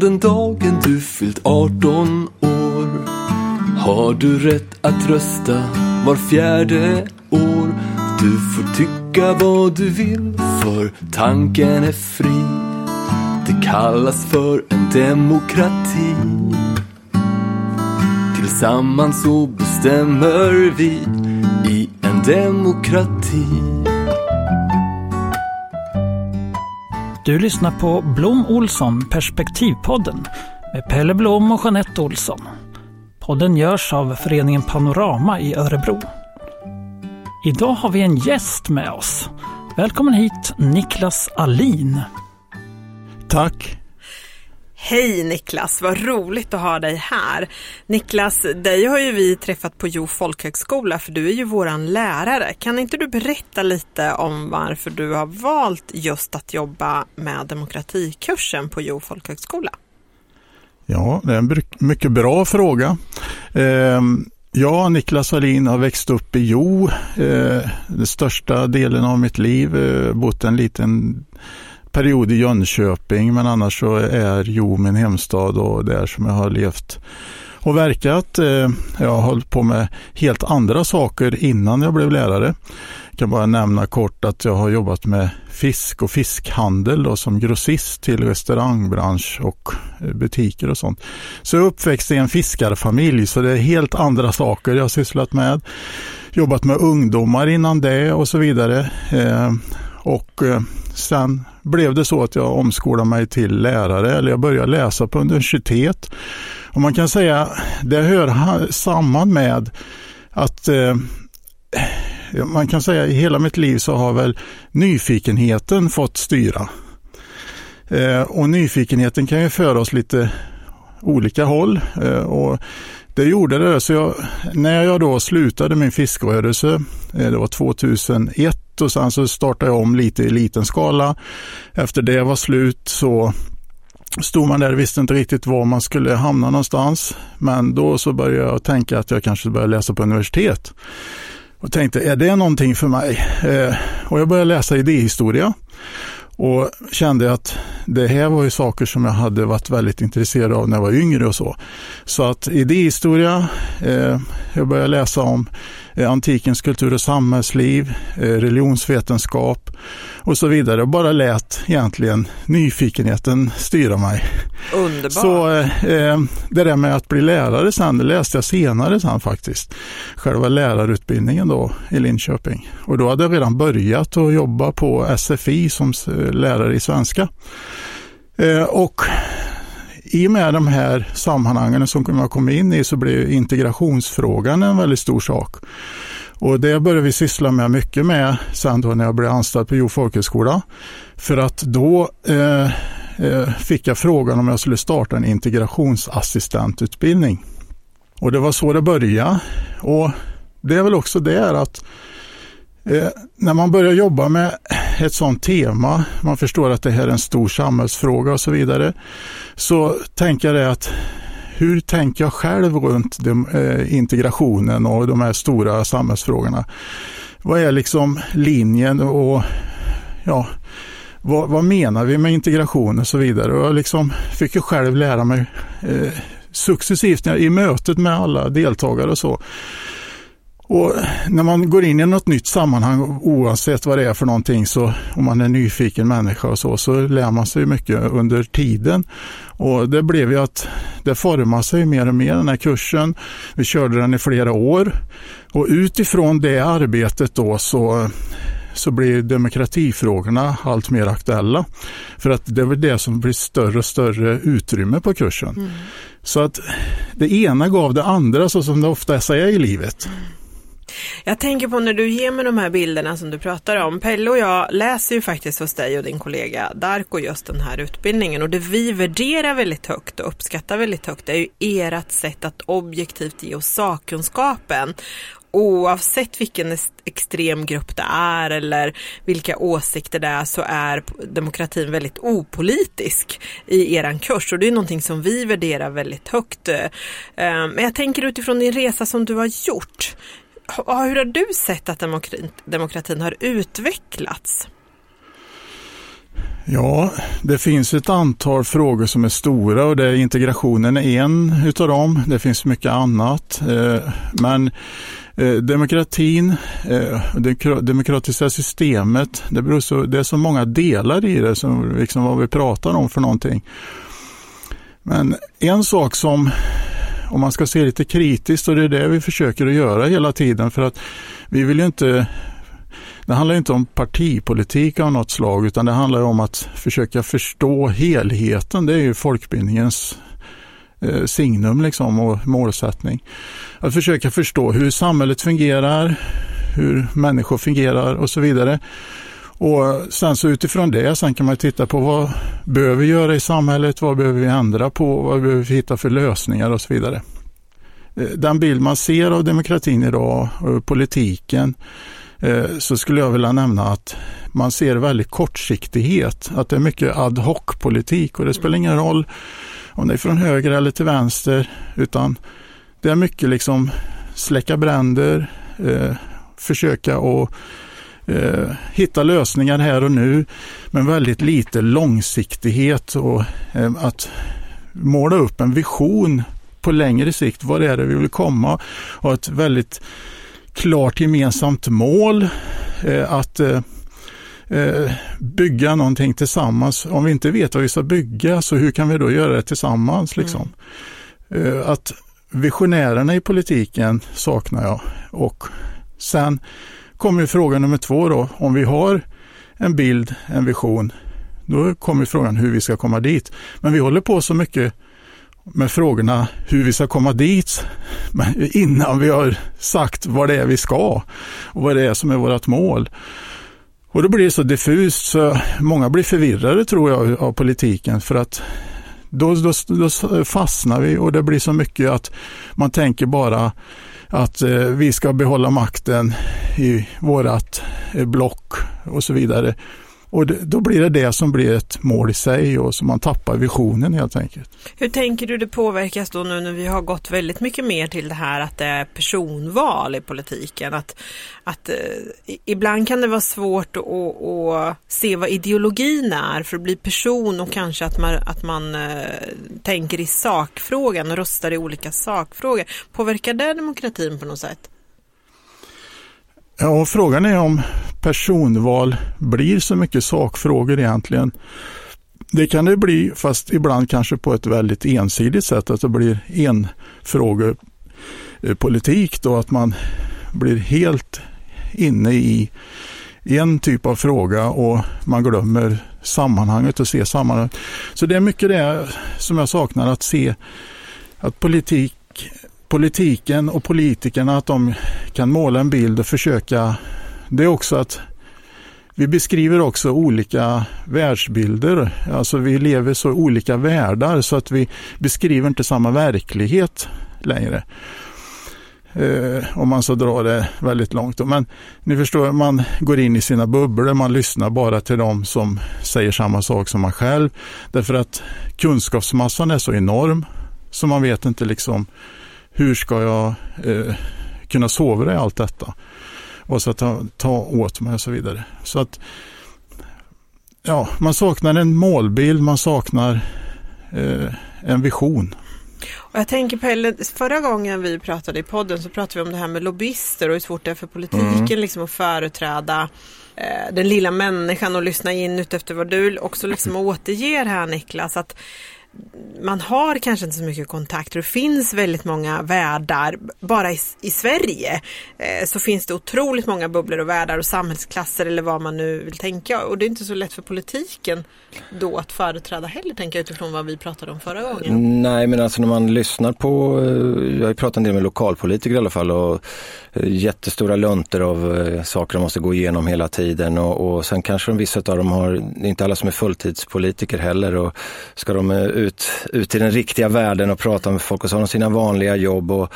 Den dagen du fyllt 18 år har du rätt att rösta var fjärde år. Du får tycka vad du vill för tanken är fri. Det kallas för en demokrati. Tillsammans så bestämmer vi i en demokrati. Du lyssnar på Blom Olsson Perspektivpodden med Pelle Blom och Jeanette Olsson. Podden görs av föreningen Panorama i Örebro. Idag har vi en gäst med oss. Välkommen hit Niklas Alin. Tack. Hej Niklas, vad roligt att ha dig här. Niklas, dig har ju vi träffat på Jo folkhögskola för du är ju våran lärare. Kan inte du berätta lite om varför du har valt just att jobba med demokratikursen på Jo folkhögskola? Ja, det är en mycket bra fråga. Ehm, jag, Niklas Wallin, har växt upp i Jo, ehm, den största delen av mitt liv, eh, bott en liten period i Jönköping, men annars så är Jo min hemstad och där som jag har levt och verkat. Eh, jag har hållit på med helt andra saker innan jag blev lärare. Jag kan bara nämna kort att jag har jobbat med fisk och fiskhandel då, som grossist till restaurangbransch och eh, butiker och sånt. Så jag är uppväxt i en fiskarfamilj så det är helt andra saker jag har sysslat med. Jobbat med ungdomar innan det och så vidare. Eh, och sen blev det så att jag omskolade mig till lärare eller jag började läsa på universitet. Och man kan säga det hör samman med att eh, man kan säga i hela mitt liv så har väl nyfikenheten fått styra. Eh, och nyfikenheten kan ju föra oss lite olika håll. Eh, och det gjorde det. Så jag, när jag då slutade min fiskrörelse, eh, det var 2001 och sen så startade jag om lite i liten skala. Efter det var slut så stod man där och visste inte riktigt var man skulle hamna någonstans. Men då så började jag tänka att jag kanske började läsa på universitet. Och tänkte, är det någonting för mig? Eh, och jag började läsa idéhistoria. Och kände att det här var ju saker som jag hade varit väldigt intresserad av när jag var yngre och så. Så att idéhistoria, eh, jag började läsa om antikens kultur och samhällsliv, eh, religionsvetenskap och så vidare. Och bara lät egentligen nyfikenheten styra mig. Underbart. Så eh, det där med att bli lärare sen, det läste jag senare sen faktiskt. Själva lärarutbildningen då i Linköping. Och då hade jag redan börjat att jobba på SFI som lärare i svenska. Eh, och i och med de här sammanhangen som jag kom in i så blev integrationsfrågan en väldigt stor sak. Och det började vi syssla med mycket med sen då när jag blev anställd på Jo folkhögskola. För att då eh, eh, fick jag frågan om jag skulle starta en integrationsassistentutbildning. Och det var så det började. Och det är väl också det att Eh, när man börjar jobba med ett sådant tema, man förstår att det här är en stor samhällsfråga och så vidare, så tänker jag det att hur tänker jag själv runt de, eh, integrationen och de här stora samhällsfrågorna? Vad är liksom linjen och ja, vad, vad menar vi med integration och så vidare? Och jag liksom fick ju själv lära mig eh, successivt i mötet med alla deltagare och så och när man går in i något nytt sammanhang, oavsett vad det är för någonting, så om man är nyfiken människa och så, så lär man sig mycket under tiden. Och det blev ju att det formade sig mer och mer den här kursen. Vi körde den i flera år och utifrån det arbetet då så så blir demokratifrågorna allt mer aktuella. För att det är väl det som blir större och större utrymme på kursen. Mm. Så att det ena gav det andra så som det ofta är i livet. Mm. Jag tänker på när du ger mig de här bilderna som du pratar om. Pelle och jag läser ju faktiskt hos dig och din kollega Darko just den här utbildningen och det vi värderar väldigt högt och uppskattar väldigt högt är ju ert sätt att objektivt ge oss sakkunskapen oavsett vilken extrem grupp det är eller vilka åsikter det är så är demokratin väldigt opolitisk i eran kurs och det är någonting som vi värderar väldigt högt. Eh, men jag tänker utifrån din resa som du har gjort hur har du sett att demokratin, demokratin har utvecklats? Ja, det finns ett antal frågor som är stora och det är integrationen är en utav dem. Det finns mycket annat. Eh, men eh, demokratin, eh, det demokratiska systemet, det, beror så, det är så många delar i det som liksom vad vi pratar om för någonting. Men en sak som, om man ska se lite kritiskt, och det är det vi försöker att göra hela tiden, för att vi vill ju inte det handlar inte om partipolitik av något slag utan det handlar om att försöka förstå helheten. Det är ju folkbildningens eh, signum liksom och målsättning. Att försöka förstå hur samhället fungerar, hur människor fungerar och så vidare. Och sen så utifrån det sen kan man titta på vad behöver vi göra i samhället, vad behöver vi ändra på, vad behöver vi hitta för lösningar och så vidare. Eh, den bild man ser av demokratin idag och politiken eh, så skulle jag vilja nämna att man ser väldigt kortsiktighet, att det är mycket ad hoc-politik och det spelar ingen roll om det är från höger eller till vänster, utan det är mycket liksom släcka bränder, eh, försöka att eh, hitta lösningar här och nu, men väldigt lite långsiktighet och eh, att måla upp en vision på längre sikt, vad är det vi vill komma och ett väldigt klart gemensamt mål, eh, att eh, eh, bygga någonting tillsammans. Om vi inte vet vad vi ska bygga, så hur kan vi då göra det tillsammans? Liksom? Mm. Att visionärerna i politiken saknar jag. Och sen kommer fråga nummer två då, om vi har en bild, en vision, då kommer frågan hur vi ska komma dit. Men vi håller på så mycket med frågorna hur vi ska komma dit innan vi har sagt vad det är vi ska och vad det är som är vårt mål. Och då blir det så diffust så många blir förvirrade tror jag av politiken för att då, då, då fastnar vi och det blir så mycket att man tänker bara att eh, vi ska behålla makten i vårat eh, block och så vidare. Och då blir det det som blir ett mål i sig och som man tappar visionen helt enkelt. Hur tänker du det påverkas då nu när vi har gått väldigt mycket mer till det här att det är personval i politiken? Att, att eh, ibland kan det vara svårt att, att, se vad ideologin är för att bli person och kanske att man, att man eh, tänker i sakfrågan och röstar i olika sakfrågor. Påverkar det demokratin på något sätt? Ja, frågan är om personval blir så mycket sakfrågor egentligen. Det kan det bli, fast ibland kanske på ett väldigt ensidigt sätt, att det blir enfrågepolitik eh, då, att man blir helt inne i en typ av fråga och man glömmer sammanhanget och ser sammanhanget. Så det är mycket det som jag saknar, att se att politik politiken och politikerna att de kan måla en bild och försöka. Det är också att vi beskriver också olika världsbilder. Alltså vi lever så olika världar så att vi beskriver inte samma verklighet längre. Eh, om man så drar det väldigt långt. Men ni förstår, man går in i sina bubblor, man lyssnar bara till dem som säger samma sak som man själv. Därför att kunskapsmassan är så enorm så man vet inte liksom hur ska jag eh, kunna sova i allt detta? Och så ta, ta åt mig och så vidare. Så att ja, man saknar en målbild, man saknar eh, en vision. Och jag tänker Pelle, förra gången vi pratade i podden så pratade vi om det här med lobbyister och hur svårt det är för politiken mm. liksom att företräda eh, den lilla människan och lyssna in ut efter vad du också liksom återger här Niklas. Att man har kanske inte så mycket kontakter. och Det finns väldigt många världar. Bara i, i Sverige eh, så finns det otroligt många bubblor och världar och samhällsklasser eller vad man nu vill tänka. Och det är inte så lätt för politiken då att företräda heller, tänker jag utifrån vad vi pratade om förra gången. Nej, men alltså när man lyssnar på, eh, jag har pratat en del med lokalpolitiker i alla fall och eh, jättestora lunter av eh, saker de måste gå igenom hela tiden och, och sen kanske de vissa av dem har, det är inte alla som är fulltidspolitiker heller och ska de ut, ut i den riktiga världen och prata med folk och så har de sina vanliga jobb och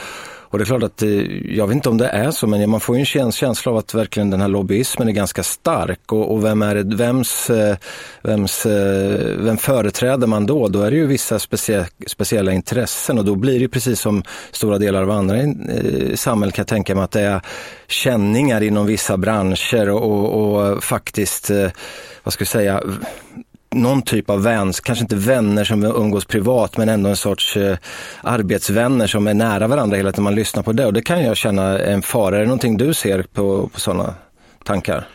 och det är klart att, eh, jag vet inte om det är så, men man får ju en känsla av att verkligen den här lobbyismen är ganska stark. Och, och vem är det, vems, eh, vems, eh, vem företräder man då? Då är det ju vissa specie, speciella intressen och då blir det precis som stora delar av andra i samhället kan jag tänka mig att det är känningar inom vissa branscher och, och, och faktiskt, vad ska vi säga, någon typ av väns, kanske inte vänner som umgås privat, men ändå en sorts eh, arbetsvänner som är nära varandra hela tiden man lyssnar på det. Och det kan jag känna en fara. Är det någonting du ser på, på sådana tankar?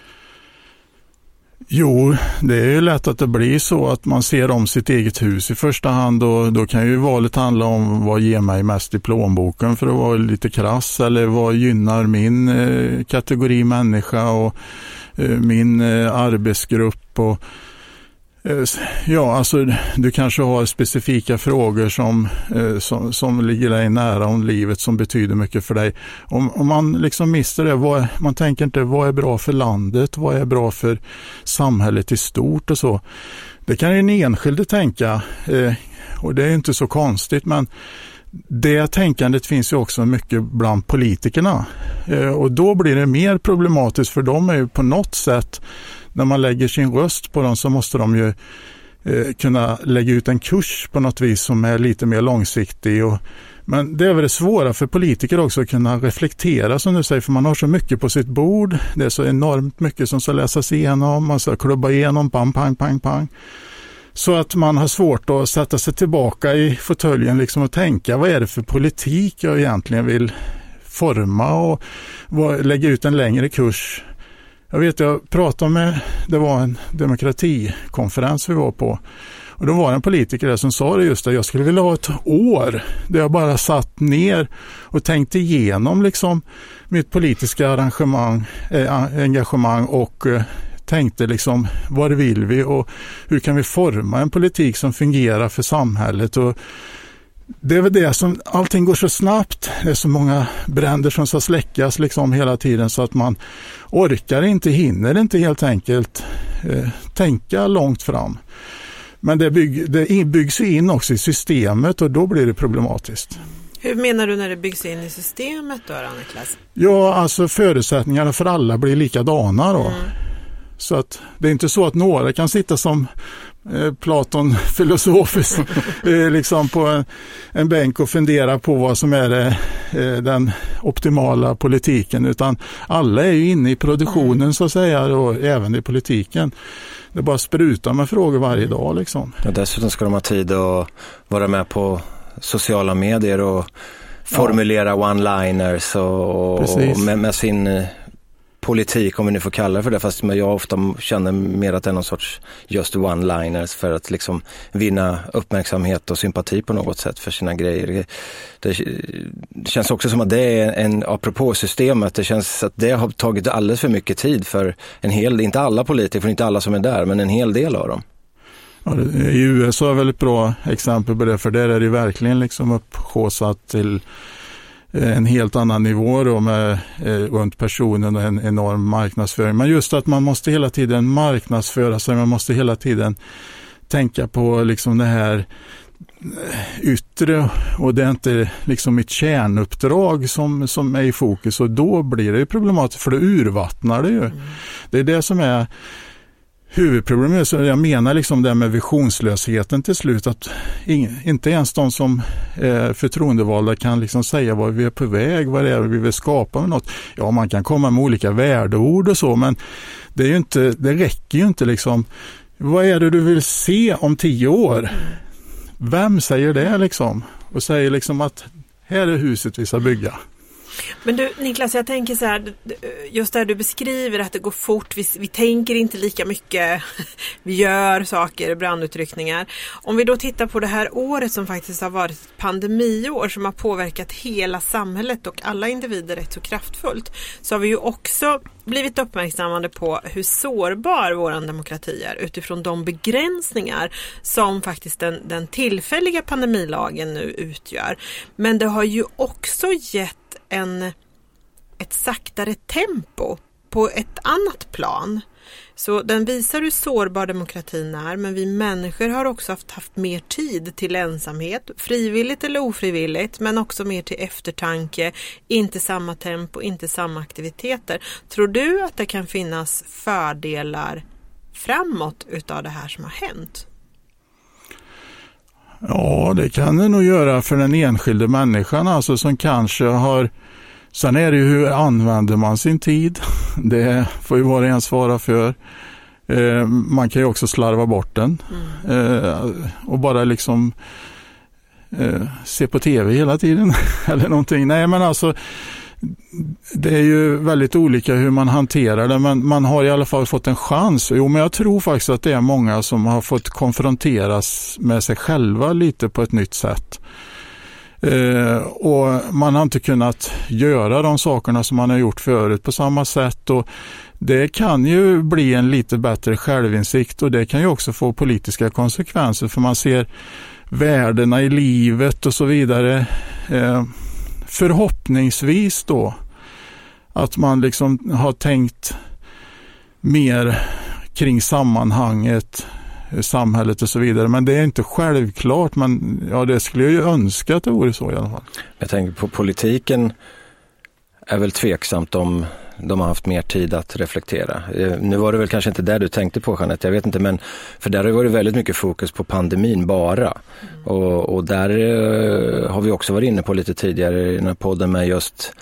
Jo, det är ju lätt att det blir så att man ser om sitt eget hus i första hand och då kan ju valet handla om vad ger mig mest i plånboken för att vara lite krass eller vad gynnar min eh, kategori människa och eh, min eh, arbetsgrupp och Eh, ja, alltså du kanske har specifika frågor som, eh, som, som ligger dig nära om livet som betyder mycket för dig. Om, om man liksom mister det, vad, man tänker inte vad är bra för landet, vad är bra för samhället i stort och så. Det kan ju den enskilde tänka eh, och det är inte så konstigt men det tänkandet finns ju också mycket bland politikerna och då blir det mer problematiskt för de är ju på något sätt när man lägger sin röst på dem så måste de ju eh, kunna lägga ut en kurs på något vis som är lite mer långsiktig. Och, men det är väl det svåra för politiker också att kunna reflektera som du säger, för man har så mycket på sitt bord. Det är så enormt mycket som ska läsas igenom, man ska klubba igenom, pang, pang, pang, pang. Så att man har svårt att sätta sig tillbaka i fåtöljen liksom och tänka vad är det för politik jag egentligen vill forma och lägga ut en längre kurs jag vet, jag pratade med, det var en demokratikonferens vi var på. Och då var det en politiker där som sa det just det, jag skulle vilja ha ett år där jag bara satt ner och tänkte igenom liksom mitt politiska arrangemang, eh, engagemang och eh, tänkte liksom vad vill vi och hur kan vi forma en politik som fungerar för samhället och det är väl det som, allting går så snabbt. Det är så många bränder som ska släckas liksom hela tiden så att man orkar inte, hinner inte helt enkelt eh, tänka långt fram. Men det, bygg, det byggs in också i systemet och då blir det problematiskt. Hur menar du när det byggs in i systemet då, Niklas? Ja, alltså förutsättningarna för alla blir likadana då. Mm. Så att det är inte så att några kan sitta som Platon filosofiskt eh, liksom på en, en bänk och fundera på vad som är det, eh, den optimala politiken utan alla är ju inne i produktionen så att säga och även i politiken. Det bara sprutar med frågor varje dag liksom. Ja, dessutom ska de ha tid att vara med på sociala medier och formulera ja. one-liners och, och med, med, sin politik, om vi nu får kalla det för det, fast jag ofta känner mer att det är någon sorts just one-liners för att liksom vinna uppmärksamhet och sympati på något sätt för sina grejer. Det, det känns också som att det är en, apropå systemet, det känns att det har tagit alldeles för mycket tid för en hel, inte alla politiker, för inte alla som är där, men en hel del av dem. Ja, I USA är väl ett bra exempel på det, för där är det verkligen liksom upphåsat till en helt annan nivå då med, eh, runt personen och en enorm marknadsföring. Men just att man måste hela tiden marknadsföra sig, man måste hela tiden tänka på liksom det här eh, yttre och det är inte liksom mitt kärnuppdrag som, som är i fokus och då blir det problematiskt för då urvattnar det ju. Mm. Det är det som är huvudproblemet, så jag menar liksom det med visionslösheten till slut, att ing, inte ens de som är förtroendevalda kan liksom säga vad vi är på väg, vad det är vi vill skapa med något. Ja, man kan komma med olika värdeord och så, men det, är ju inte, det räcker ju inte liksom. Vad är det du vill se om tio år? Vem säger det liksom? Och säger liksom att här är huset vi ska bygga. Men du Niklas, jag tänker så här, just där du beskriver att det går fort, vi, vi tänker inte lika mycket, vi gör saker, brandutryckningar. Om vi då tittar på det här året som faktiskt har varit ett pandemiår som har påverkat hela samhället och alla individer rätt så kraftfullt, så har vi ju också blivit uppmärksammade på hur sårbar vår demokrati är utifrån de begränsningar som faktiskt den, den tillfälliga pandemilagen nu utgör. Men det har ju också gett en, ett saktare tempo på ett annat plan. Så den visar hur sårbar demokratin är men vi människor har också haft, haft mer tid till ensamhet, frivilligt eller ofrivilligt, men också mer till eftertanke, inte samma tempo, inte samma aktiviteter. Tror du att det kan finnas fördelar framåt utav det här som har hänt? Ja, det kan det nog göra för den enskilde människan alltså som kanske har Sen är det ju hur använder man sin tid? Det får ju var och en svara för. Eh, man kan ju också slarva bort den eh, och bara liksom eh, se på tv hela tiden eller någonting. Nej men alltså det är ju väldigt olika hur man hanterar det, men man har i alla fall fått en chans. Jo, men jag tror faktiskt att det är många som har fått konfronteras med sig själva lite på ett nytt sätt. Eh, och Man har inte kunnat göra de sakerna som man har gjort förut på samma sätt. Och det kan ju bli en lite bättre självinsikt och det kan ju också få politiska konsekvenser för man ser värdena i livet och så vidare. Eh, förhoppningsvis då att man liksom har tänkt mer kring sammanhanget, samhället och så vidare. Men det är inte självklart, men ja, det skulle jag ju önska att det vore så i alla fall. Jag tänker på politiken är väl tveksamt om de har haft mer tid att reflektera. Eh, nu var det väl kanske inte det du tänkte på Jeanette, jag vet inte, men för där har det varit väldigt mycket fokus på pandemin bara. Mm. Och, och, där eh, har vi också varit inne på lite tidigare i den här podden med just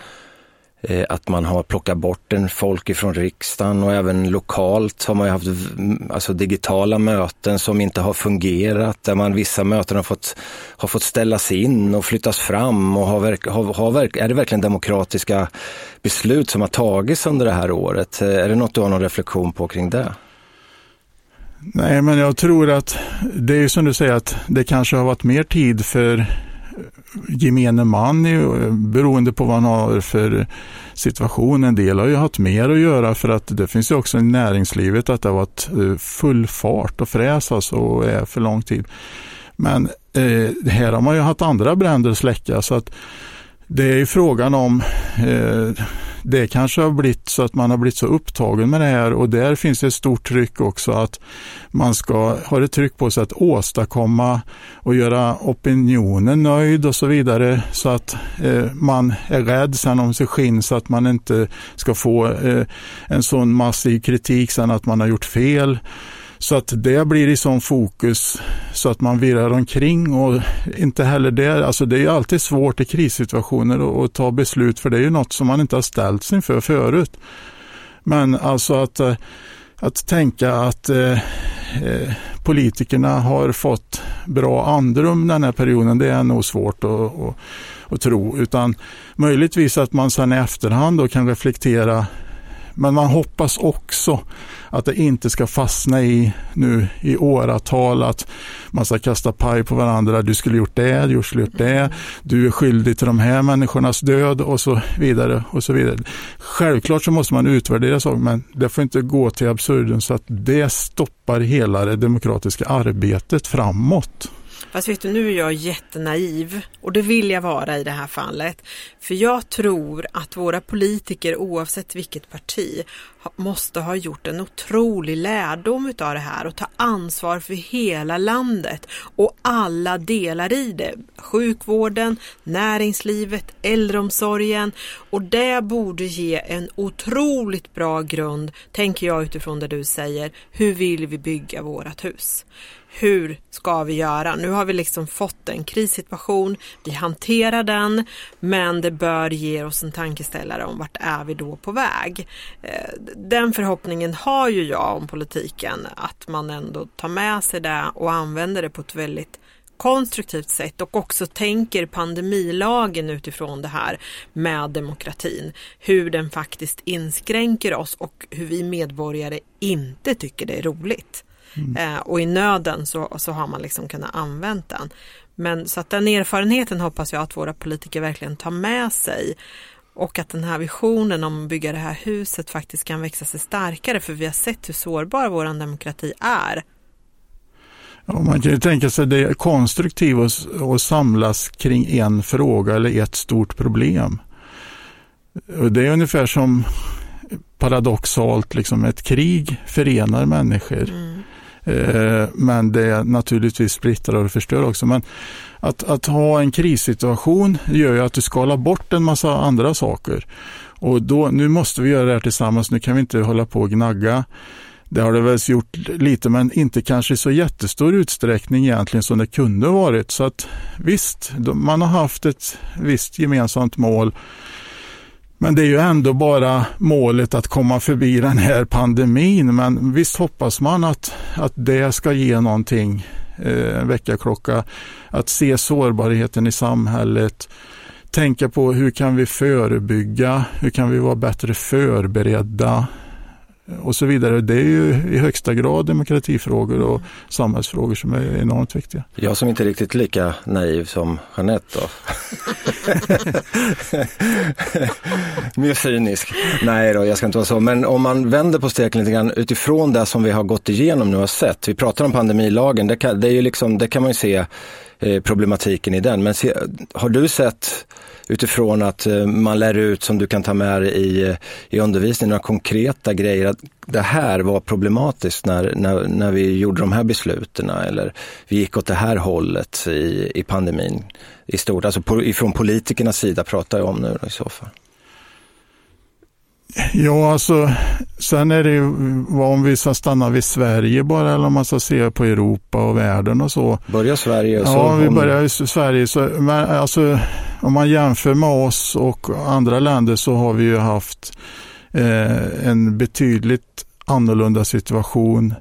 Eh, att man har plockat bort en folk ifrån riksdagen och även lokalt har man ju haft alltså, digitala möten som inte har fungerat, där man vissa möten har fått, har fått ställas in och flyttas fram och har, har, har, är det verkligen demokratiska beslut som har tagits under det här året? Eh, är det något du har någon reflektion på kring det? Nej, men jag tror att det är som du säger att det kanske har varit mer tid för gemene man eh, beroende på vad han har för situation. En del har ju haft mer att göra för att det finns ju också i näringslivet att det har varit eh, full fart och fräs alltså och är för lång tid. Men eh, här har man ju haft andra bränder att släcka så att det är ju frågan om eh, det kanske har blivit så att man har blivit så upptagen med det här och där finns det ett stort tryck också att man ska ha ett tryck på sig att åstadkomma och göra opinionen nöjd och så vidare så att eh, man är rädd sen om sig skinn så att man inte ska få eh, en sån massiv kritik sen att man har gjort fel. Så att det blir i sån fokus så att man virrar omkring och inte heller det, alltså det är alltid svårt i krissituationer att ta beslut för det är ju något som man inte har ställt sig inför förut. Men alltså att, eh, att tänka att eh, eh, politikerna har fått bra andrum den här perioden, det är nog svårt att, att, att tro. Utan möjligtvis att man sedan i efterhand då kan reflektera men man hoppas också att det inte ska fastna i nu i åratal att man ska kasta paj på varandra. Du skulle gjort det, du skulle gjort det. Du är skyldig till de här människornas död och så vidare. och så vidare. Självklart så måste man utvärdera saker men det får inte gå till absurdum så att det stoppar hela det demokratiska arbetet framåt. Fast vet du, nu är jag jättenaiv och det vill jag vara i det här fallet. För jag tror att våra politiker oavsett vilket parti måste ha gjort en otrolig lärdom utav det här och ta ansvar för hela landet och alla delar i det. Sjukvården, näringslivet, äldreomsorgen och det borde ge en otroligt bra grund, tänker jag utifrån det du säger. Hur vill vi bygga vårat hus? Hur ska vi göra? Nu har vi liksom fått en krissituation, vi hanterar den, men det bör ge oss en tankeställare om vart är vi då på väg? Eh, den förhoppningen har ju jag om politiken, att man ändå tar med sig det och använder det på ett väldigt konstruktivt sätt och också tänker pandemilagen utifrån det här med demokratin. Hur den faktiskt inskränker oss och hur vi medborgare inte tycker det är roligt. Mm. Eh, och i nöden så, så har man liksom kunnat använda den. Men så att den erfarenheten hoppas jag att våra politiker verkligen tar med sig. Och att den här visionen om att bygga det här huset faktiskt kan växa sig starkare för vi har sett hur sårbar vår demokrati är. Ja, man kan ju tänka sig det konstruktivt att samlas kring en fråga eller ett stort problem. Det är ungefär som paradoxalt, liksom ett krig förenar människor. Mm. Eh, men det naturligtvis splittrar och förstör också. Men att, att ha en krissituation gör ju att du skalar bort en massa andra saker. Och då, nu måste vi göra det här tillsammans, nu kan vi inte hålla på och gnagga. Det har det väl gjort lite, men inte kanske i så jättestor utsträckning egentligen som det kunde varit. Så att visst, man har haft ett visst gemensamt mål men det är ju ändå bara målet att komma förbi den här pandemin. Men visst hoppas man att, att det ska ge någonting, eh, en väckarklocka. Att se sårbarheten i samhället, tänka på hur kan vi förebygga, hur kan vi vara bättre förberedda och så vidare. Det är ju i högsta grad demokratifrågor och samhällsfrågor som är enormt viktiga. Jag som inte är riktigt lika naiv som Jeanette då. Mer cynisk. Nej då, jag ska inte vara så. Men om man vänder på steken lite grann utifrån det som vi har gått igenom nu och sett. Vi pratar om pandemilagen, det kan, det är ju liksom, det kan man ju se eh, problematiken i den. Men se, har du sett utifrån att eh, man lär ut som du kan ta med dig i, eh, i undervisningen, några konkreta grejer. Att det här var problematiskt när, när, när vi gjorde de här besluten eller vi gick åt det här hållet i, i pandemin i stort. Alltså på, ifrån politikernas sida pratar jag om nu i så fall. Ja, alltså sen är det ju om vi ska stanna vid Sverige bara eller om man ska se på Europa och världen och så. Börja Sverige så. Ja, vi börjar i Sverige. Så, men alltså, om man jämför med oss och andra länder så har vi ju haft eh, en betydligt annorlunda situation.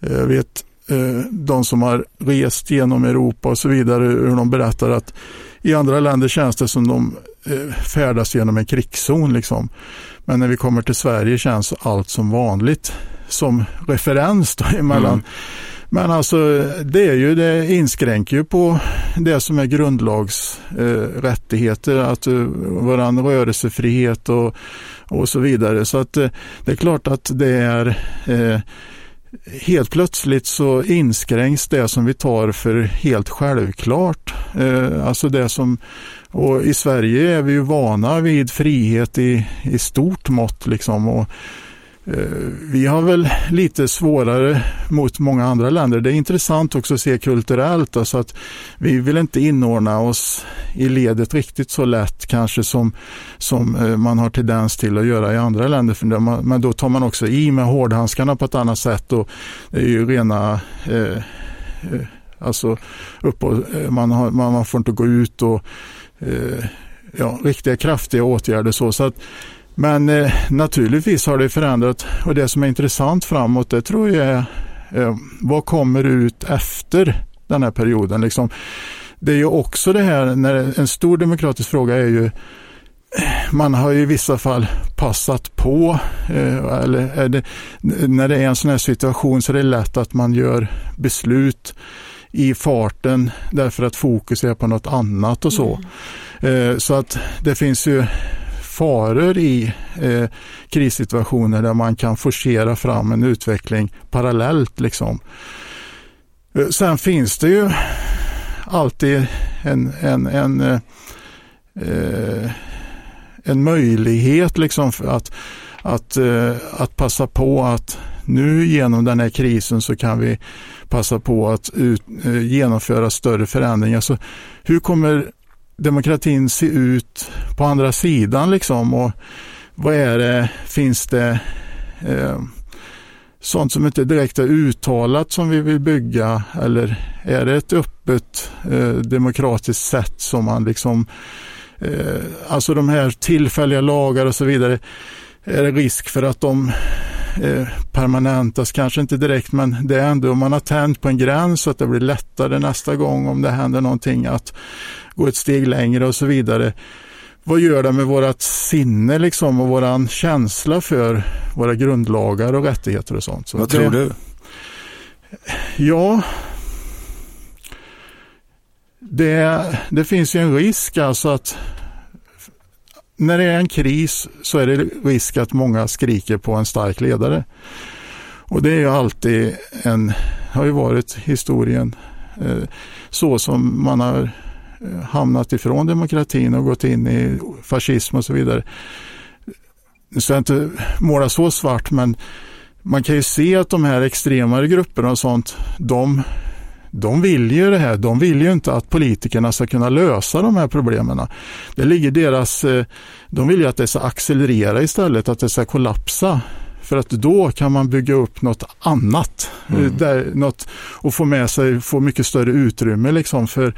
Jag vet eh, de som har rest genom Europa och så vidare, hur de berättar att i andra länder känns det som de eh, färdas genom en krigszon. Liksom. Men när vi kommer till Sverige känns allt som vanligt som referens då emellan. Mm. Men alltså det är ju, det inskränker ju på det som är grundlagsrättigheter, eh, att uh, våran rörelsefrihet och, och så vidare. Så att uh, det är klart att det är uh, helt plötsligt så inskränks det som vi tar för helt självklart. Eh, alltså det som, och i Sverige är vi ju vana vid frihet i, i stort mått liksom. Och, Eh, vi har väl lite svårare mot många andra länder. Det är intressant också att se kulturellt. Alltså att vi vill inte inordna oss i ledet riktigt så lätt kanske som, som eh, man har tendens till att göra i andra länder. Men då tar man också i med hårdhandskarna på ett annat sätt. Och det är ju rena eh, eh Alltså, upp och, man, har, man får inte gå ut och eh, ja, riktiga kraftiga åtgärder. Så, så att men eh, naturligtvis har det förändrat och det som är intressant framåt det tror jag är eh, vad kommer ut efter den här perioden. Liksom, det är ju också det här, när en stor demokratisk fråga är ju man har i vissa fall passat på, eh, eller det, när det är en sån här situation så är det lätt att man gör beslut i farten därför att fokus är på något annat och så. Mm. Eh, så att det finns ju faror i eh, krissituationer där man kan forcera fram en utveckling parallellt. Liksom. Eh, sen finns det ju alltid en, en, en, eh, eh en möjlighet liksom att, att, eh, att passa på att nu genom den här krisen så kan vi passa på att ut, eh, genomföra större förändringar. Så hur kommer demokratin se ut på andra sidan liksom och vad är det, finns det eh, sånt som inte direkt är uttalat som vi vill bygga eller är det ett öppet eh, demokratiskt sätt som man liksom eh, alltså de här tillfälliga lagar och så vidare är det risk för att de eh, permanentas, kanske inte direkt men det är ändå om man har tänt på en gräns så att det blir lättare nästa gång om det händer någonting att gå ett steg längre och så vidare. Vad gör det med vårt sinne liksom och våran känsla för våra grundlagar och rättigheter och sånt? Så Vad tror du? Ja, det, det finns ju en risk alltså att när det är en kris så är det risk att många skriker på en stark ledare. Och det är ju alltid en, har ju varit historien, eh, så som man har eh, hamnat ifrån demokratin och gått in i fascism och så vidare. Nu ska jag inte måla så svart men man kan ju se att de här extremare grupperna och sånt, de, de vill ju det här. De vill ju inte att politikerna ska kunna lösa de här problemen. Det ligger deras, eh, de vill ju att det ska accelerera istället, att det ska kollapsa. För att då kan man bygga upp något annat mm. där, något, och få med sig, få mycket större utrymme liksom för Eh,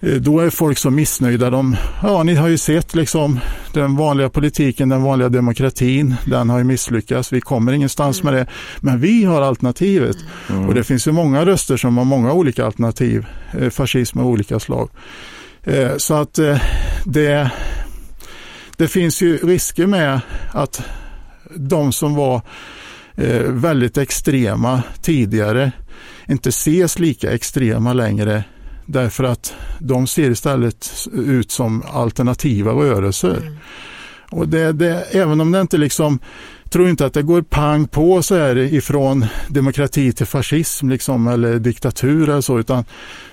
då är folk så missnöjda. De, ja, ni har ju sett liksom den vanliga politiken, den vanliga demokratin, den har ju misslyckats. Vi kommer ingenstans mm. med det. Men vi har alternativet. Mm. Och det finns ju många röster som har många olika alternativ. Eh, fascism av olika slag. Eh, så att det, det finns ju risker med att de som var väldigt extrema tidigare inte ses lika extrema längre Därför att de ser istället ut som alternativa rörelser. Mm. Och det, det, även om det inte liksom, tror inte att det går pang på så här ifrån demokrati till fascism liksom, eller diktatur eller så, utan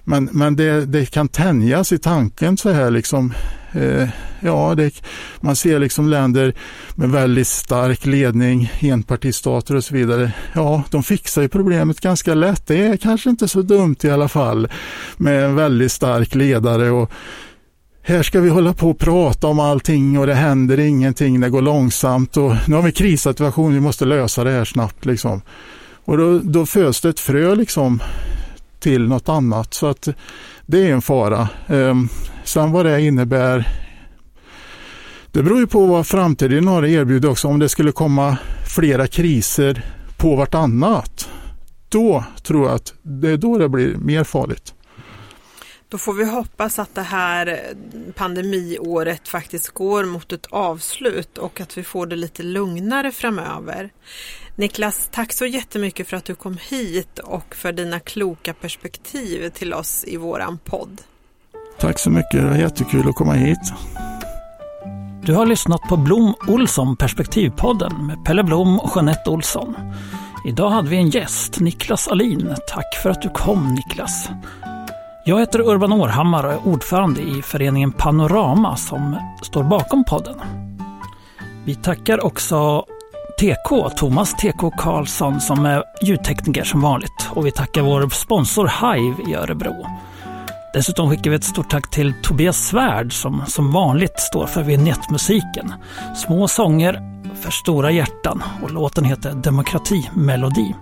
men, men det, det kan tänjas i tanken så här liksom Eh, ja, det, man ser liksom länder med väldigt stark ledning, enpartistater och så vidare. Ja, de fixar ju problemet ganska lätt. Det är kanske inte så dumt i alla fall med en väldigt stark ledare och här ska vi hålla på och prata om allting och det händer ingenting, det går långsamt och nu har vi krissituation, vi måste lösa det här snabbt liksom. Och då, då föds det ett frö liksom till något annat så att det är en fara. Ehm, sen vad det innebär det beror ju på vad framtiden har att erbjuda också. Om det skulle komma flera kriser på vartannat, då tror jag att det är då det blir mer farligt. Då får vi hoppas att det här pandemiåret faktiskt går mot ett avslut och att vi får det lite lugnare framöver. Niklas, tack så jättemycket för att du kom hit och för dina kloka perspektiv till oss i våran podd. Tack så mycket, det var jättekul att komma hit. Du har lyssnat på Blom Olsson Perspektivpodden med Pelle Blom och Jeanette Olsson. Idag hade vi en gäst, Niklas Alin. Tack för att du kom Niklas. Jag heter Urban Århammar och är ordförande i föreningen Panorama som står bakom podden. Vi tackar också TK, Thomas TK Karlsson som är ljudtekniker som vanligt. Och vi tackar vår sponsor Hive i Örebro. Dessutom skickar vi ett stort tack till Tobias Svärd som som vanligt står för vignettmusiken. Små sånger för stora hjärtan och låten heter Demokratimelodi.